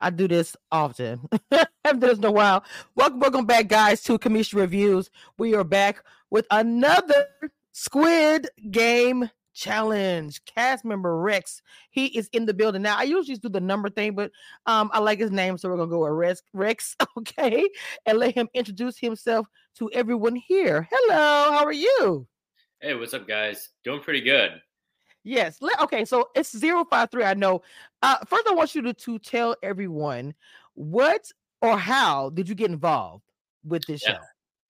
I do this often. I've done this in a while. Welcome, welcome back, guys, to Cameshia Reviews. We are back with another Squid Game challenge. Cast member Rex, he is in the building now. I usually do the number thing, but um, I like his name, so we're gonna go with Rex. Rex, okay, and let him introduce himself to everyone here. Hello, how are you? Hey, what's up, guys? Doing pretty good. Yes. Okay. So it's 053. I know. Uh, first, I want you to, to tell everyone what or how did you get involved with this yeah, show?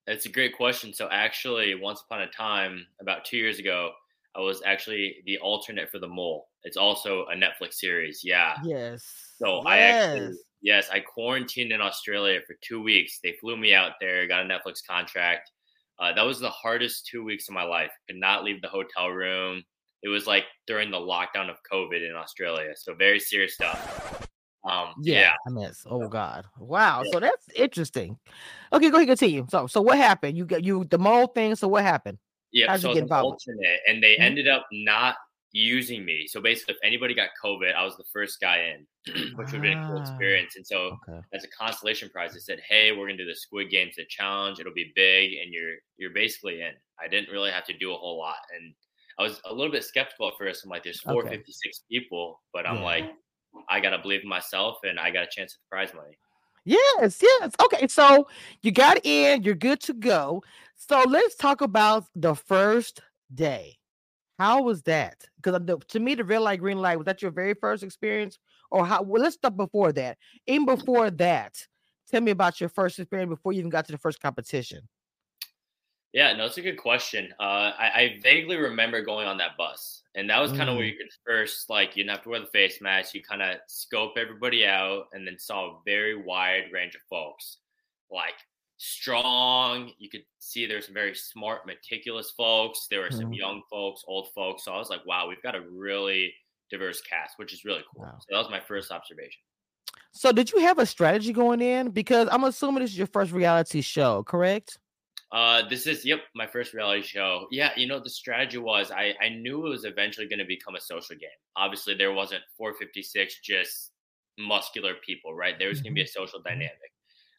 That's a great question. So, actually, once upon a time, about two years ago, I was actually the alternate for The Mole. It's also a Netflix series. Yeah. Yes. So, yes. I actually, yes, I quarantined in Australia for two weeks. They flew me out there, got a Netflix contract. Uh, that was the hardest two weeks of my life. Could not leave the hotel room it was like during the lockdown of COVID in Australia. So very serious stuff. Um, yeah, yeah. I miss. Oh God, wow. Yeah. So that's interesting. Okay, go ahead, continue. So, so what happened? You got you the mole thing. So what happened? Yeah, so you get alternate, and they mm-hmm. ended up not using me. So basically, if anybody got COVID, I was the first guy in, which would have been a cool ah, experience. And so, okay. as a consolation prize, they said, "Hey, we're gonna do the Squid Games the challenge. It'll be big, and you're you're basically in." I didn't really have to do a whole lot, and I was a little bit skeptical at first. I'm like, there's 456 okay. people, but I'm yeah. like, I gotta believe in myself, and I got a chance at the prize money. Yes, yes. Okay, so you got in, you're good to go. So let's talk about the first day. How was that? Because to me, the red light, green light was that your very first experience, or how? Well, let's stop before that. Even before that, tell me about your first experience before you even got to the first competition. Yeah, no, it's a good question. Uh, I, I, vaguely remember going on that bus, and that was kind of mm. where you could first, like, you didn't have to wear the face mask. You kind of scope everybody out, and then saw a very wide range of folks, like strong. You could see there's some very smart, meticulous folks. There were some mm. young folks, old folks. So I was like, wow, we've got a really diverse cast, which is really cool. Wow. So that was my first observation. So did you have a strategy going in? Because I'm assuming this is your first reality show, correct? Uh, this is yep my first reality show. Yeah, you know the strategy was I I knew it was eventually going to become a social game. Obviously, there wasn't 456 just muscular people, right? There was going to be a mm-hmm. social dynamic.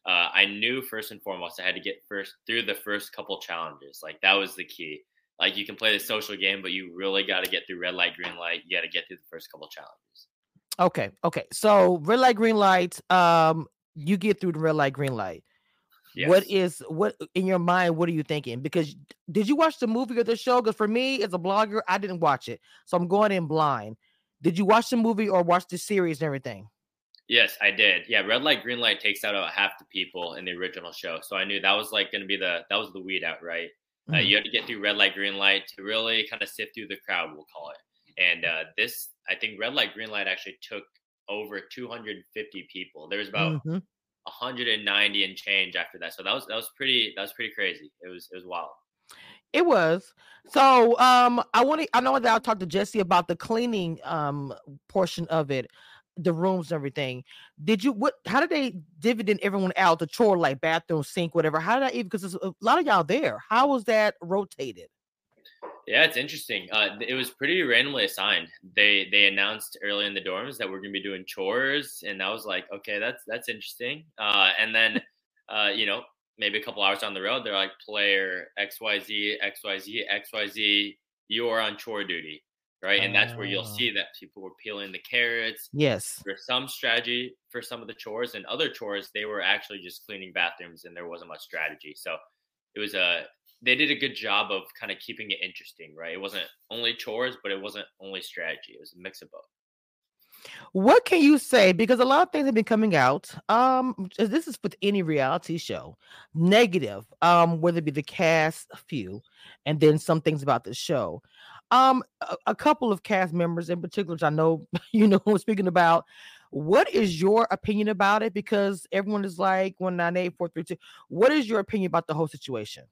Uh, I knew first and foremost I had to get first through the first couple challenges. Like that was the key. Like you can play the social game, but you really got to get through red light, green light. You got to get through the first couple challenges. Okay, okay. So red light, green light. Um, you get through the red light, green light Yes. What is what in your mind? What are you thinking? Because did you watch the movie or the show? Because for me, as a blogger, I didn't watch it, so I'm going in blind. Did you watch the movie or watch the series and everything? Yes, I did. Yeah, red light, green light takes out about half the people in the original show, so I knew that was like going to be the that was the weed out, right? Mm-hmm. Uh, you had to get through red light, green light to really kind of sift through the crowd, we'll call it. And uh, this, I think, red light, green light actually took over 250 people. There was about mm-hmm. 190 and change after that. So that was that was pretty that was pretty crazy. It was it was wild. It was. So um I want to I know that I'll talk to Jesse about the cleaning um portion of it, the rooms and everything. Did you what how did they dividend everyone out the chore like bathroom, sink, whatever? How did I even because there's a lot of y'all there? How was that rotated? Yeah, it's interesting. Uh, it was pretty randomly assigned. They they announced early in the dorms that we're gonna be doing chores, and I was like, okay, that's that's interesting. Uh, and then, uh, you know, maybe a couple hours down the road, they're like, player X Y Z X Y Z X Y Z, you are on chore duty, right? And that's where you'll oh. see that people were peeling the carrots. Yes. There's some strategy for some of the chores, and other chores they were actually just cleaning bathrooms, and there wasn't much strategy. So it was a they did a good job of kind of keeping it interesting, right? It wasn't only chores, but it wasn't only strategy. It was a mix of both. What can you say? Because a lot of things have been coming out. Um, this is with any reality show, negative. Um, whether it be the cast, a few, and then some things about the show. Um, a, a couple of cast members in particular, I know you know who I'm speaking about. What is your opinion about it? Because everyone is like one nine eight four three two. What is your opinion about the whole situation?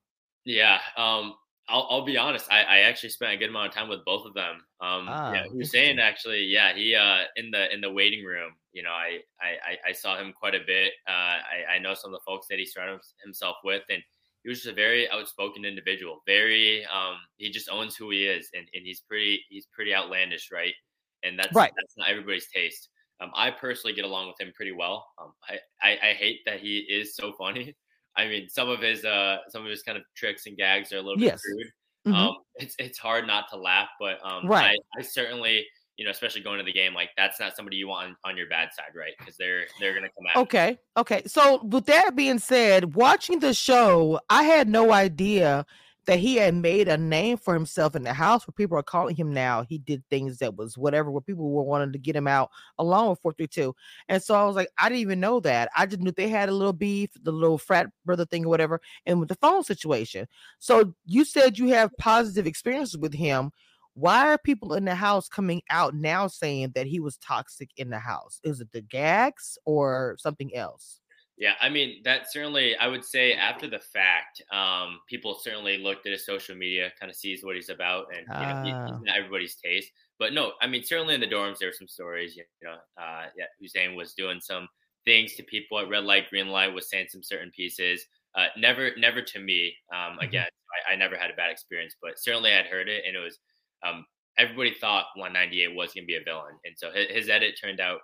Yeah, um, I'll, I'll be honest. I, I actually spent a good amount of time with both of them. Um, ah, yeah, Hussein actually, yeah, he uh, in the in the waiting room. You know, I I, I saw him quite a bit. Uh, I I know some of the folks that he surrounded himself with, and he was just a very outspoken individual. Very, um, he just owns who he is, and, and he's pretty he's pretty outlandish, right? And that's right. That's not everybody's taste. Um, I personally get along with him pretty well. Um, I, I, I hate that he is so funny. I mean, some of his uh some of his kind of tricks and gags are a little yes. bit crude. Mm-hmm. Um, it's it's hard not to laugh, but um, right. I, I certainly you know, especially going to the game, like that's not somebody you want on, on your bad side, right? Because they're they're gonna come out. Okay, okay. So with that being said, watching the show, I had no idea that he had made a name for himself in the house where people are calling him now. He did things that was whatever where people were wanting to get him out along with 432. And so I was like, I didn't even know that. I just knew they had a little beef, the little frat brother thing or whatever, and with the phone situation. So you said you have positive experiences with him. Why are people in the house coming out now saying that he was toxic in the house? Is it the gags or something else? Yeah, I mean that certainly. I would say after the fact, um, people certainly looked at his social media, kind of sees what he's about, and you know, he, he's ah. not everybody's taste. But no, I mean certainly in the dorms there were some stories. You know, uh, yeah, Hussein was doing some things to people at red light, green light, was saying some certain pieces. Uh, never, never to me. Um, mm-hmm. again, I, I, never had a bad experience, but certainly I'd heard it, and it was. Um, everybody thought 198 was going to be a villain, and so his, his edit turned out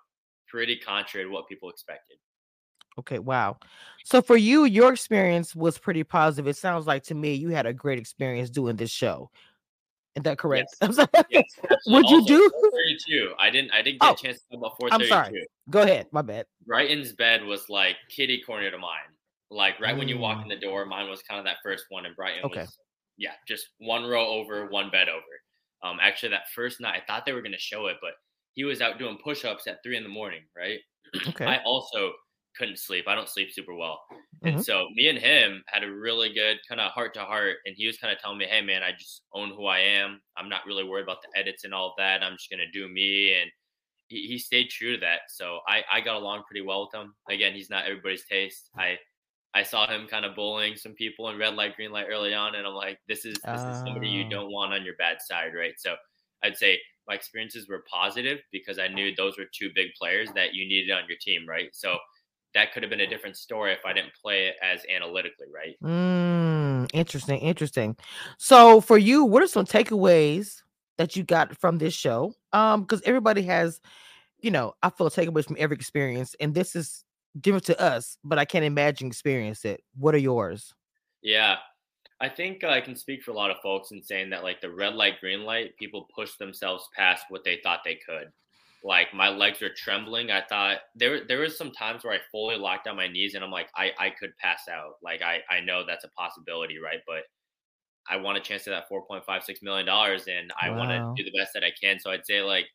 pretty contrary to what people expected. Okay, wow. So for you, your experience was pretty positive. It sounds like to me you had a great experience doing this show. Is that correct? Yes. yes Would you do 32? I didn't I didn't get oh, a chance to about 432. I'm sorry. Go ahead. My bad. Bryton's bed was like kitty corner to mine. Like right mm. when you walk in mm. the door, mine was kind of that first one, and Brighton okay. was yeah, just one row over, one bed over. Um, actually, that first night, I thought they were going to show it, but he was out doing push-ups at three in the morning. Right. Okay. I also couldn't sleep. I don't sleep super well. Mm-hmm. And so me and him had a really good kind of heart to heart. And he was kind of telling me, hey, man, I just own who I am. I'm not really worried about the edits and all that. I'm just going to do me. And he, he stayed true to that. So I, I got along pretty well with him. Again, he's not everybody's taste. I, I saw him kind of bullying some people in red light, green light early on. And I'm like, this is, this is somebody you oh. don't want on your bad side. Right. So I'd say my experiences were positive because I knew those were two big players that you needed on your team. Right. So, that could have been a different story if I didn't play it as analytically, right? Mm, interesting, interesting. So for you, what are some takeaways that you got from this show? Um, because everybody has, you know, I feel takeaways from every experience, and this is different to us, but I can't imagine experience it. What are yours? Yeah. I think I can speak for a lot of folks in saying that like the red light, green light, people push themselves past what they thought they could like my legs were trembling. I thought there there was some times where I fully locked down my knees and I'm like, I, I could pass out. Like I, I know that's a possibility, right? But I want a chance to that four point five six million dollars and I wow. want to do the best that I can. So I'd say like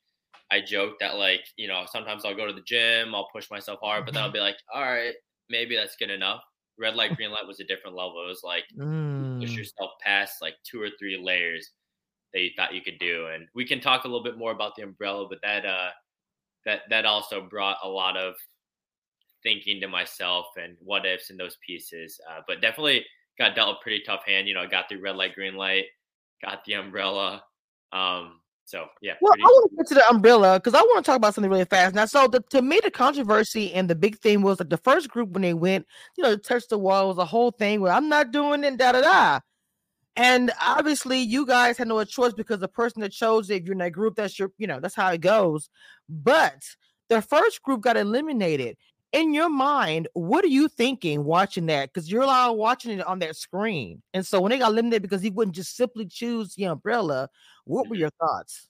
I joke that like, you know, sometimes I'll go to the gym, I'll push myself hard, but then I'll be like, all right, maybe that's good enough. Red light, green light was a different level. It was like mm. push yourself past like two or three layers that you thought you could do. And we can talk a little bit more about the umbrella, but that uh that that also brought a lot of thinking to myself and what ifs in those pieces. Uh, but definitely got dealt a pretty tough hand. You know, I got through red light, green light, got the umbrella. Um, so yeah. Well, pretty- I want to get to the umbrella because I want to talk about something really fast. Now, so the, to me, the controversy and the big thing was like the first group when they went, you know, touch the wall was a whole thing where I'm not doing it, da da da. And obviously, you guys had no choice because the person that chose it, if you're in that group, that's your, you know, that's how it goes. But the first group got eliminated. In your mind, what are you thinking watching that? Because you're allowed watching it on that screen. And so when they got eliminated because he wouldn't just simply choose the umbrella, what were mm-hmm. your thoughts?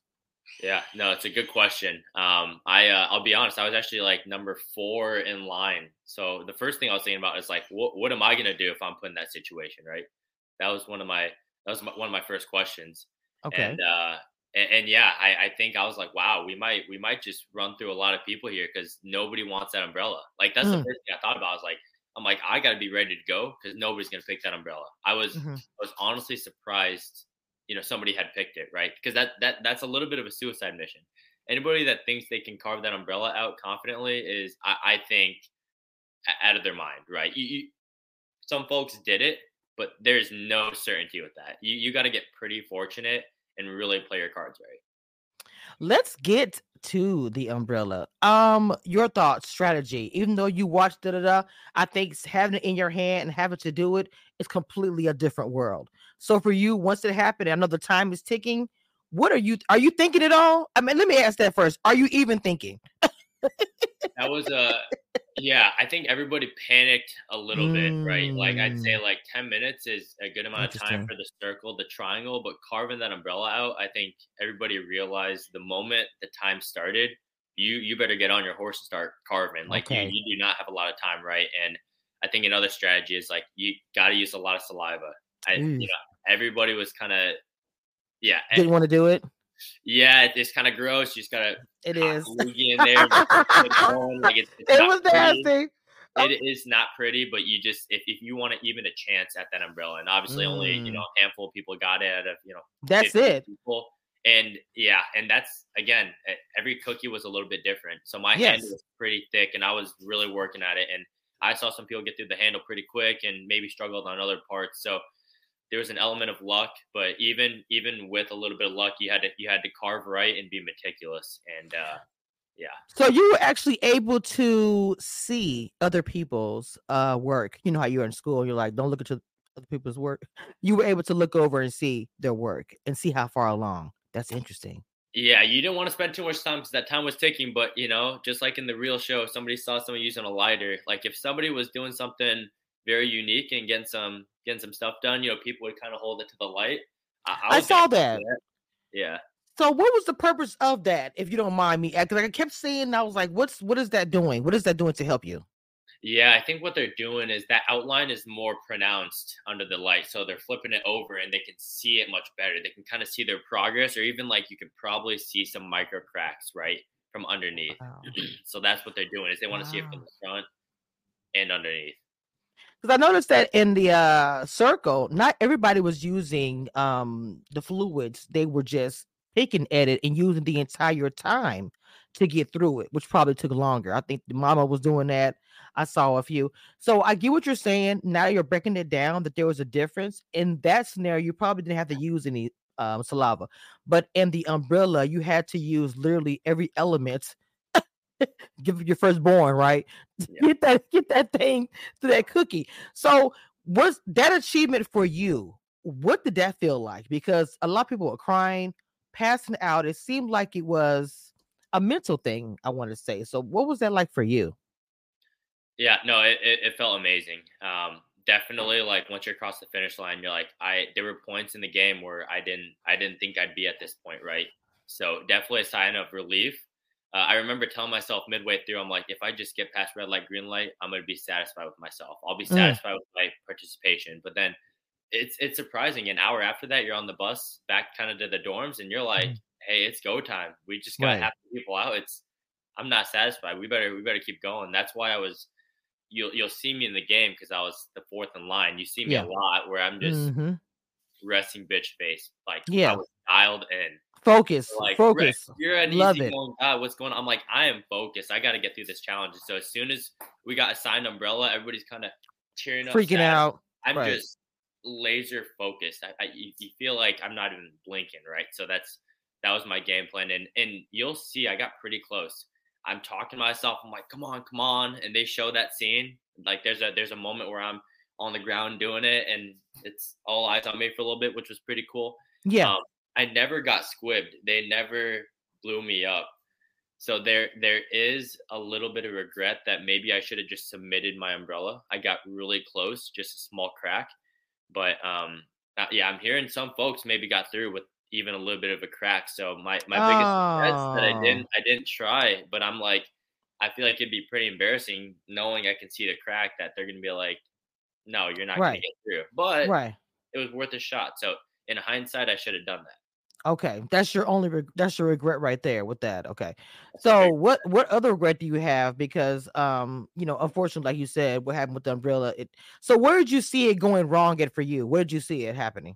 Yeah, no, it's a good question. Um, I uh, I'll be honest, I was actually like number four in line. So the first thing I was thinking about is like, what what am I gonna do if I'm put in that situation, right? That was one of my that was my, one of my first questions. Okay. And uh, and, and yeah, I, I think I was like, wow, we might we might just run through a lot of people here because nobody wants that umbrella. Like that's mm. the first thing I thought about. I was like, I'm like, I got to be ready to go because nobody's gonna pick that umbrella. I was mm-hmm. I was honestly surprised, you know, somebody had picked it, right? Because that that that's a little bit of a suicide mission. Anybody that thinks they can carve that umbrella out confidently is, I, I think, out of their mind, right? You, you, some folks did it, but there's no certainty with that. You you got to get pretty fortunate and really play your cards right. Let's get to the umbrella. Um, your thoughts, strategy. Even though you watched da da da, I think having it in your hand and having to do it is completely a different world. So for you, once it happened, I know the time is ticking. What are you? Are you thinking at all? I mean, let me ask that first. Are you even thinking? that was a yeah. I think everybody panicked a little mm. bit, right? Like I'd say, mm. like ten minutes is a good amount of time for the circle, the triangle, but carving that umbrella out, I think everybody realized the moment the time started, you you better get on your horse and start carving. Like okay. you, you do not have a lot of time, right? And I think another strategy is like you got to use a lot of saliva. I, you know, everybody was kind of yeah didn't want to do it. Yeah, it's kind of gross. You just gotta. It is. in there. like it's, it's it was nasty. It is not pretty, but you just if, if you want to even a chance at that umbrella, and obviously mm. only you know mm. a handful of people got it out of you know that's it. People. And yeah, and that's again, every cookie was a little bit different. So my yes. hand was pretty thick, and I was really working at it. And I saw some people get through the handle pretty quick, and maybe struggled on other parts. So there was an element of luck, but even even with a little bit of luck, you had to you had to carve right and be meticulous. And uh, yeah. So you were actually able to see other people's uh, work. You know how you're in school, you're like, don't look at other people's work. You were able to look over and see their work and see how far along. That's interesting. Yeah, you didn't want to spend too much time because that time was ticking. But you know, just like in the real show, if somebody saw someone using a lighter. Like if somebody was doing something very unique and getting some getting some stuff done, you know, people would kind of hold it to the light. I, I, I saw that. that. Yeah. So what was the purpose of that, if you don't mind me? Because I kept seeing, I was like, "What's what is that doing? What is that doing to help you?" Yeah, I think what they're doing is that outline is more pronounced under the light. So they're flipping it over and they can see it much better. They can kind of see their progress, or even like you could probably see some micro cracks, right? From underneath. Wow. so that's what they're doing is they want to wow. see it from the front and underneath. Because I noticed that in the uh, circle, not everybody was using um, the fluids. They were just picking at it and using the entire time to get through it, which probably took longer. I think the mama was doing that. I saw a few. So I get what you're saying. Now you're breaking it down that there was a difference. In that scenario, you probably didn't have to use any um, saliva, but in the umbrella, you had to use literally every element. Give your firstborn, right? Yeah. Get that, get that thing to that cookie. So, was that achievement for you? What did that feel like? Because a lot of people were crying, passing out. It seemed like it was a mental thing. I want to say. So, what was that like for you? Yeah, no, it, it, it felt amazing. Um, definitely, like once you're across the finish line, you're like, I there were points in the game where I didn't I didn't think I'd be at this point, right? So definitely a sign of relief. Uh, I remember telling myself midway through, I'm like, if I just get past red light, green light, I'm gonna be satisfied with myself. I'll be mm. satisfied mm. with my participation. But then it's it's surprising. An hour after that, you're on the bus back kind of to the dorms, and you're like, mm. hey, it's go time. We just got right. half the people out. It's I'm not satisfied. We better we better keep going. That's why I was you'll you'll see me in the game because I was the fourth in line. You see me yeah. a lot where I'm just mm-hmm. resting bitch face, like yeah, I was dialed in. Focus, like, focus. You're an Love easy going guy. What's going on? I'm like, I am focused. I got to get through this challenge. So as soon as we got assigned umbrella, everybody's kind of cheering, freaking sad. out. I'm right. just laser focused. I, I, you feel like I'm not even blinking, right? So that's that was my game plan, and and you'll see I got pretty close. I'm talking to myself. I'm like, come on, come on. And they show that scene. Like there's a there's a moment where I'm on the ground doing it and it's all eyes on me for a little bit, which was pretty cool. Yeah. Um, I never got squibbed. They never blew me up. So there there is a little bit of regret that maybe I should have just submitted my umbrella. I got really close, just a small crack. But um uh, yeah, I'm hearing some folks maybe got through with even a little bit of a crack. So my my biggest oh. that I didn't I didn't try, but I'm like I feel like it'd be pretty embarrassing knowing I can see the crack that they're gonna be like, no, you're not right. gonna get through. But right. it was worth a shot. So in hindsight, I should have done that. Okay, that's your only reg- that's your regret right there with that. Okay, so what what other regret do you have? Because um, you know, unfortunately, like you said, what happened with the umbrella? It so where did you see it going wrong at for you? Where did you see it happening?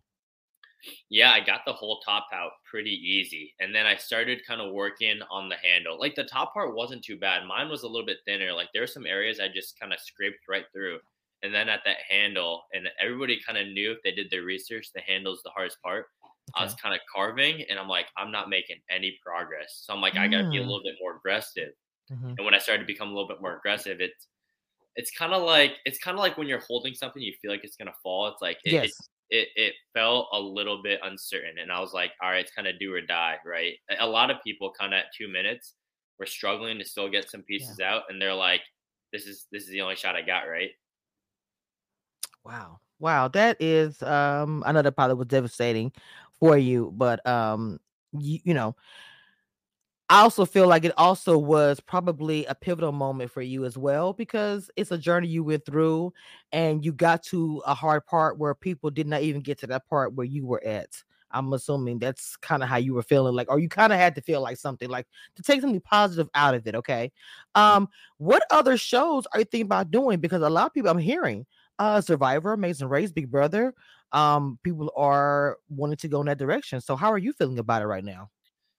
Yeah, I got the whole top out pretty easy. And then I started kind of working on the handle. Like the top part wasn't too bad. Mine was a little bit thinner. Like there were some areas I just kind of scraped right through. And then at that handle, and everybody kind of knew if they did their research, the handle's the hardest part. Okay. I was kind of carving and I'm like, I'm not making any progress. So I'm like, mm. I gotta be a mm. little bit more aggressive. Mm-hmm. And when I started to become a little bit more aggressive, it's it's kind of like it's kind of like when you're holding something, you feel like it's gonna fall. It's like it, yes. it, it, it felt a little bit uncertain. And I was like, all right, it's kind of do or die, right? A lot of people kind of at two minutes, we're struggling to still get some pieces yeah. out, and they're like, "This is this is the only shot I got." Right? Wow, wow, that is um, I know that probably was devastating for you, but um, you, you know I also feel like it also was probably a pivotal moment for you as well because it's a journey you went through and you got to a hard part where people did not even get to that part where you were at. I'm assuming that's kind of how you were feeling like, or you kind of had to feel like something like to take something positive out of it. Okay. Um, what other shows are you thinking about doing? Because a lot of people I'm hearing, uh, Survivor, Amazing Race, Big Brother, um, people are wanting to go in that direction. So how are you feeling about it right now?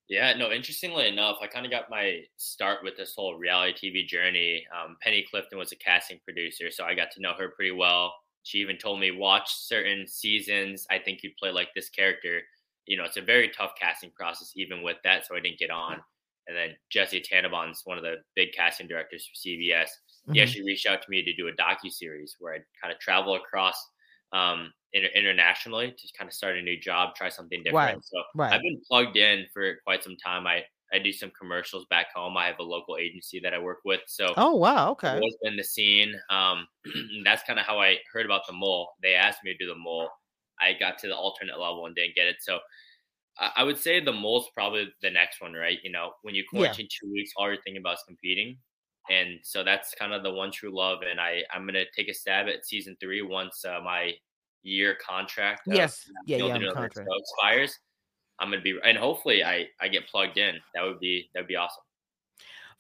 Yeah, no, interestingly enough, I kind of got my start with this whole reality TV journey. Um, Penny Clifton was a casting producer, so I got to know her pretty well. She even told me watch certain seasons. I think you'd play like this character. You know, it's a very tough casting process, even with that. So I didn't get on. And then Jesse Tannenbaum's one of the big casting directors for CBS. Mm-hmm. He actually reached out to me to do a docu series where I'd kind of travel across um, inter- internationally to kind of start a new job, try something different. Right. So right. I've been plugged in for quite some time. I I do some commercials back home. I have a local agency that I work with. So oh wow, okay, I've always been the scene. Um, that's kind of how I heard about the mole. They asked me to do the mole. I got to the alternate level and didn't get it. So I would say the mole's probably the next one, right? You know, when you quarantine yeah. two weeks, all you're thinking about is competing. And so that's kind of the one true love. And I, I'm going to take a stab at season three once uh, my year contract. Yes. yeah. Yeah. Contract. expires. I'm gonna be, and hopefully I I get plugged in. That would be that would be awesome.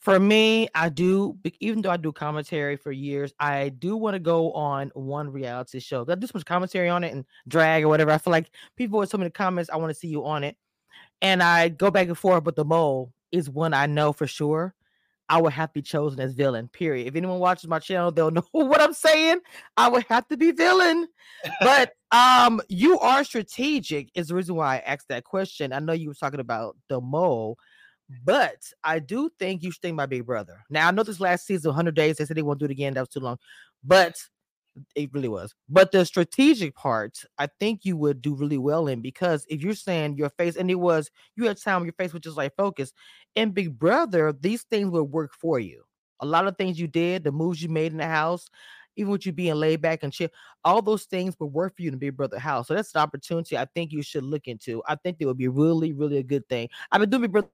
For me, I do. Even though I do commentary for years, I do want to go on one reality show. I do some commentary on it and drag or whatever. I feel like people with of the comments, I want to see you on it, and I go back and forth. But the mole is one I know for sure. I would have to be chosen as villain. Period. If anyone watches my channel, they'll know what I'm saying. I would have to be villain. But um, you are strategic. Is the reason why I asked that question. I know you were talking about the mole, but I do think you should think about Big Brother. Now I know this last season, 100 days. They said they won't do it again. That was too long. But it really was. But the strategic part, I think you would do really well in because if you're saying your face, and it was you had time your face was just like focus. In Big Brother, these things would work for you. A lot of things you did, the moves you made in the house, even with you being laid back and chill, all those things would work for you in Big Brother house. So that's an opportunity I think you should look into. I think it would be really, really a good thing. I've been doing Big Brother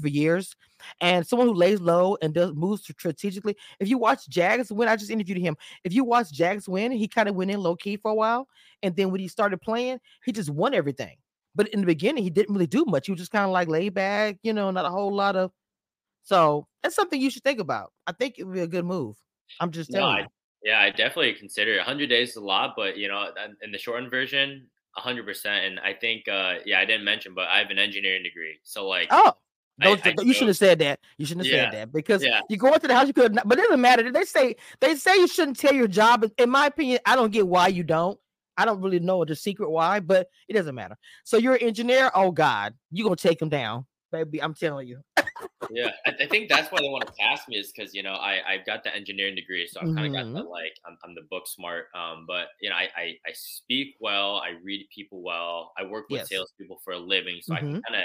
for years. And someone who lays low and does moves strategically. If you watch Jags win, I just interviewed him. If you watch Jags win, he kind of went in low key for a while, and then when he started playing, he just won everything. But in the beginning, he didn't really do much. He was just kind of like laid back, you know, not a whole lot of. So that's something you should think about. I think it would be a good move. I'm just telling no, you. I, yeah, I definitely consider it. 100 days is a lot, but you know, in the shortened version, 100%. And I think, uh, yeah, I didn't mention, but I have an engineering degree. So like, oh, I, I you shouldn't have said that. You shouldn't have yeah, said that because yeah. you go into the house. You could not, but it doesn't matter. They say they say you shouldn't tell your job. In my opinion, I don't get why you don't. I don't really know the secret why, but it doesn't matter. So you're an engineer. Oh God, you gonna take him down, baby? I'm telling you. yeah, I, I, think that's why they want to pass me is because you know I I've got the engineering degree, so I've kind of mm-hmm. got the like I'm, I'm the book smart. Um, but you know I, I, I speak well, I read people well, I work with yes. salespeople for a living, so mm-hmm. I mm-hmm. kind of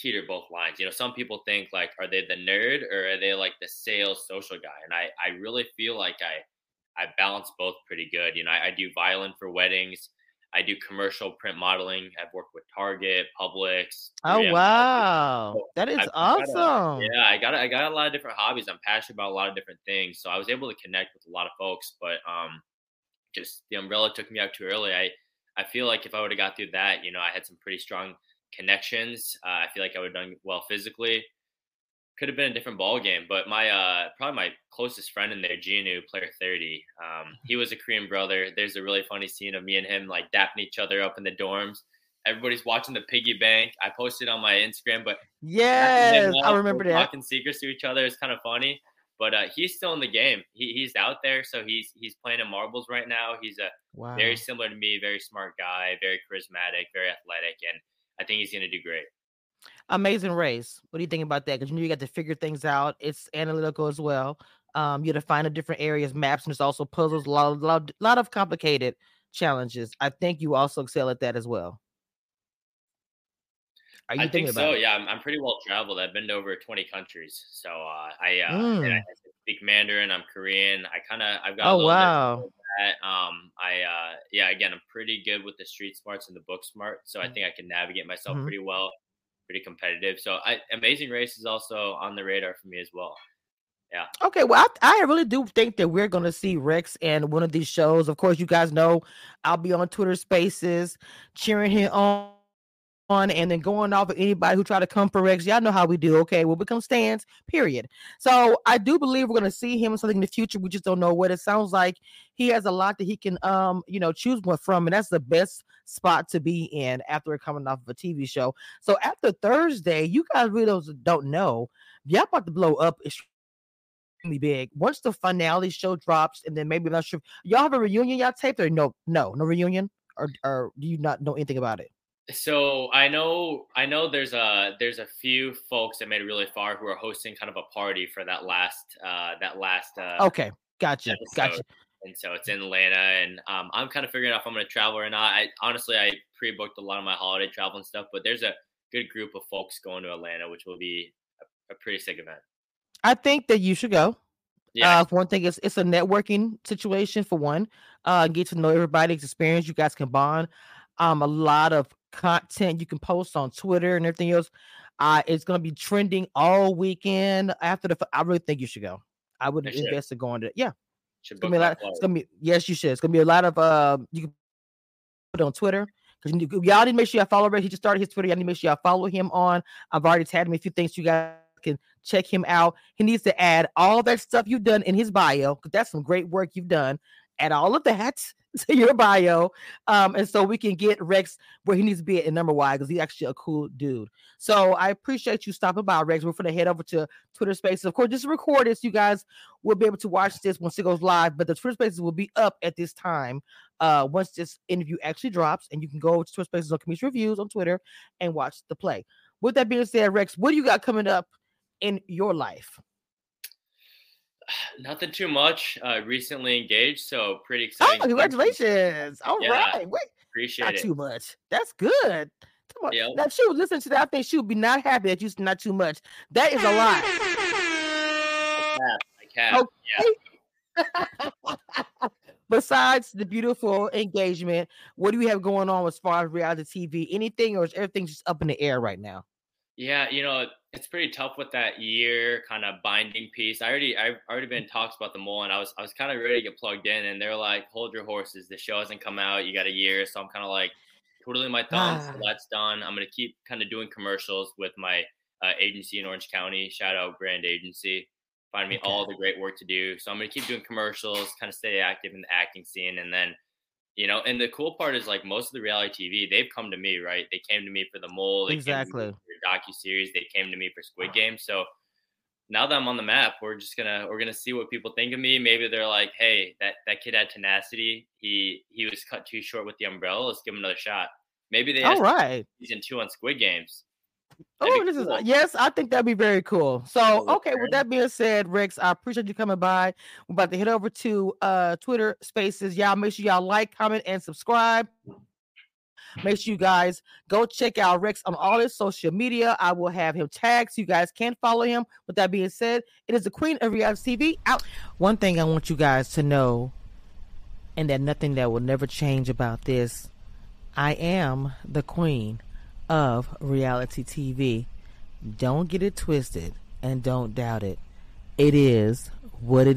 teeter both lines. You know, some people think like, are they the nerd or are they like the sales social guy? And I, I really feel like I, I balance both pretty good. You know, I, I do violin for weddings. I do commercial print modeling. I've worked with Target, Publix. Oh wow, so that is I've awesome! A, yeah, I got I got a lot of different hobbies. I'm passionate about a lot of different things, so I was able to connect with a lot of folks. But um, just the umbrella took me out too early. I I feel like if I would have got through that, you know, I had some pretty strong connections. Uh, I feel like I would have done well physically. Could have been a different ball game, but my uh, probably my closest friend in there, Ginu, player thirty. Um, he was a Korean brother. There's a really funny scene of me and him like dapping each other up in the dorms. Everybody's watching the piggy bank. I posted on my Instagram, but yes, I remember that. Talking secrets to each other is kind of funny. But uh, he's still in the game. He, he's out there, so he's he's playing in marbles right now. He's a wow. very similar to me, very smart guy, very charismatic, very athletic, and I think he's going to do great. Amazing race. What do you think about that? Because you know you got to figure things out. It's analytical as well. Um, you have to find the different areas, maps, and there's also puzzles. A lot, lot, lot of complicated challenges. I think you also excel at that as well. Are you I think so. it? Yeah, I'm, I'm pretty well traveled. I've been to over 20 countries. So uh, I, uh, and I Mm. speak Mandarin. I'm Korean. I kind of I've got a Oh bit wow. of that. Um, I uh, yeah, again, I'm pretty good with the street smarts and the book smart. So I think I can navigate myself Mhm. pretty well. Pretty competitive. So I, Amazing Race is also on the radar for me as well. Yeah. Okay, well, I, I really do think that we're going to see Rex in one of these shows. Of course, you guys know I'll be on Twitter Spaces cheering him on, on and then going off at anybody who try to come for Rex. Y'all know how we do. Okay, we'll become stands. Period. So I do believe we're to see him in something in the future. We just don't know what. It sounds like he has a lot that he can, um, you know, choose one from, and that's the best spot to be in after coming off of a TV show. So after Thursday, you guys really don't know. Y'all about to blow up extremely big. Once the finale show drops, and then maybe I'm not sure. Y'all have a reunion y'all taped or no, no, no reunion, or or do you not know anything about it? So I know I know there's a there's a few folks that made it really far who are hosting kind of a party for that last uh that last uh Okay, gotcha, gotcha. And so it's in Atlanta and um I'm kind of figuring out if I'm gonna travel or not. I honestly I pre-booked a lot of my holiday travel and stuff, but there's a good group of folks going to Atlanta, which will be a, a pretty sick event. I think that you should go. Yeah. Uh, for one thing, it's it's a networking situation. For one, uh, get to know everybody's experience. You guys can bond. Um, a lot of content you can post on Twitter and everything else. Uh, it's gonna be trending all weekend after the. I really think you should go. I would I invest in going to. Yeah, it's gonna be a lot. It's gonna be yes, you should. It's gonna be a lot of uh. You can put it on Twitter because y'all need to make sure y'all follow. Rick. He just started his Twitter. Y'all need to make sure y'all follow him on. I've already tagged him a few things. You guys can check him out. He needs to add all that stuff you've done in his bio because that's some great work you've done. Add all of that to your bio, um, and so we can get Rex where he needs to be at number wise because he's actually a cool dude. So I appreciate you stopping by, Rex. We're gonna head over to Twitter Spaces. Of course, just record this. You guys will be able to watch this once it goes live, but the Twitter Spaces will be up at this time uh once this interview actually drops, and you can go to Twitter Spaces on Cameshia Reviews on Twitter and watch the play. With that being said, Rex, what do you got coming up in your life? Nothing too much. Uh recently engaged, so pretty Oh, exciting. congratulations! All right, Yeah. wait, Appreciate not it. too much. That's good. Come on. Yep. Now, if she was listening to that, I think she would be not happy that you said not too much. That is a lot. I cap. Yeah. Besides the beautiful engagement, what do you have going on as far as reality TV? Anything, or is everything just up in the air right now? Yeah, you know, it's pretty tough with that year kind of binding piece. I already I've already been talks about the mole and I was I was kind of ready to get plugged in and they're like, hold your horses. The show hasn't come out. You got a year. So I'm kind of like twiddling my thumbs. Ah. That's done. I'm gonna keep kind of doing commercials with my uh, agency in Orange County. Shout out Brand Agency. Find me all the great work to do. So I'm gonna keep doing commercials, kind of stay active in the acting scene, and then you know, and the cool part is like most of the reality TV, they've come to me, right? They came to me for the mole, they Exactly. came to me for docu series, they came to me for Squid Game. So now that I'm on the map, we're just gonna we're gonna see what people think of me. Maybe they're like, hey, that that kid had tenacity. He he was cut too short with the umbrella. Let's give him another shot. Maybe they All right. season two on Squid Games. Oh, this is yes, I think that'd be very cool. So, okay, with that being said, Rex, I appreciate you coming by. We're about to head over to uh Twitter Spaces. Y'all make sure y'all like, comment, and subscribe. Make sure you guys go check out Rex on all his social media. I will have him tagged so you guys can follow him. With that being said, it is the queen of reality TV. Out. One thing I want you guys to know, and that nothing that will never change about this, I am the queen of reality TV. Don't get it twisted and don't doubt it. It is what it